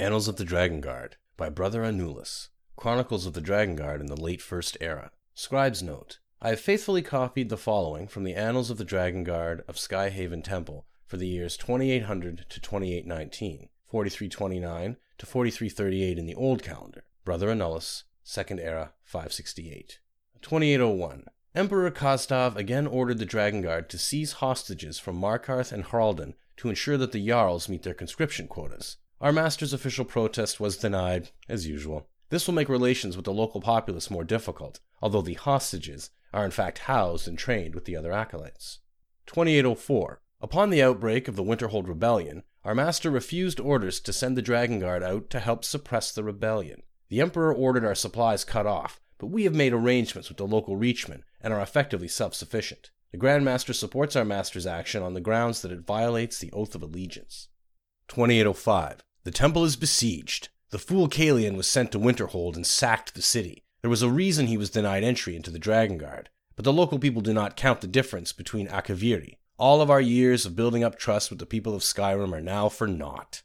Annals of the Dragon Guard by Brother Annulus. Chronicles of the Dragon Guard in the late First Era. Scribe's Note. I have faithfully copied the following from the Annals of the Dragon Guard of Skyhaven Temple for the years 2800 to 2819, 4329 to 4338 in the Old Calendar. Brother Annulus, Second Era, 568. 2801. Emperor Kastav again ordered the Dragon Guard to seize hostages from Markarth and Haraldin to ensure that the Jarls meet their conscription quotas. Our master's official protest was denied, as usual. This will make relations with the local populace more difficult, although the hostages are in fact housed and trained with the other acolytes. 2804. Upon the outbreak of the Winterhold Rebellion, our master refused orders to send the Dragon Guard out to help suppress the rebellion. The Emperor ordered our supplies cut off, but we have made arrangements with the local reachmen and are effectively self sufficient. The Grand Master supports our master's action on the grounds that it violates the Oath of Allegiance. 2805. The temple is besieged. The fool Kalian was sent to Winterhold and sacked the city. There was a reason he was denied entry into the Dragon Guard, but the local people do not count the difference between Akaviri. All of our years of building up trust with the people of Skyrim are now for naught.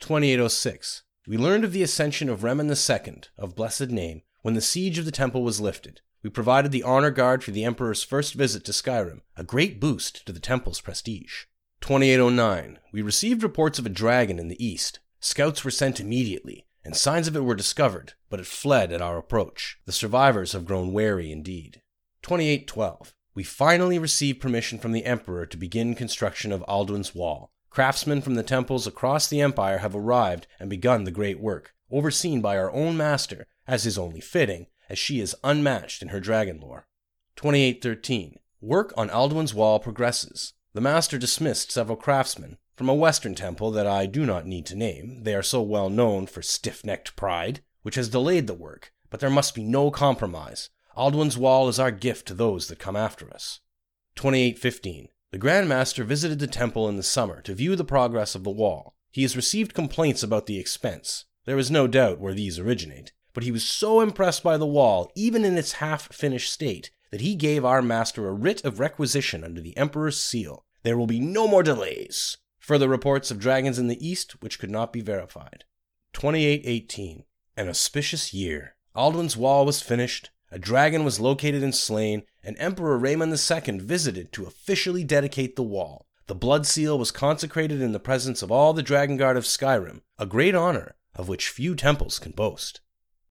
2806. We learned of the ascension of Reman II, of blessed name, when the siege of the temple was lifted. We provided the honor guard for the Emperor's first visit to Skyrim, a great boost to the temple's prestige. 2809. We received reports of a dragon in the east. Scouts were sent immediately, and signs of it were discovered, but it fled at our approach. The survivors have grown wary indeed. 2812. We finally received permission from the Emperor to begin construction of Alduin's Wall. Craftsmen from the temples across the Empire have arrived and begun the great work, overseen by our own master, as is only fitting, as she is unmatched in her dragon lore. 2813. Work on Alduin's Wall progresses. The master dismissed several craftsmen, from a Western temple that I do not need to name. They are so well known for stiff necked pride, which has delayed the work, but there must be no compromise. Alduin's Wall is our gift to those that come after us. 2815. The Grand Master visited the temple in the summer to view the progress of the wall. He has received complaints about the expense. There is no doubt where these originate, but he was so impressed by the wall, even in its half finished state, that he gave our master a writ of requisition under the Emperor's seal. There will be no more delays. Further reports of dragons in the east, which could not be verified. 2818. An auspicious year. Alduin's wall was finished, a dragon was located and slain, and Emperor Reman II visited to officially dedicate the wall. The blood seal was consecrated in the presence of all the Dragon Guard of Skyrim, a great honor of which few temples can boast.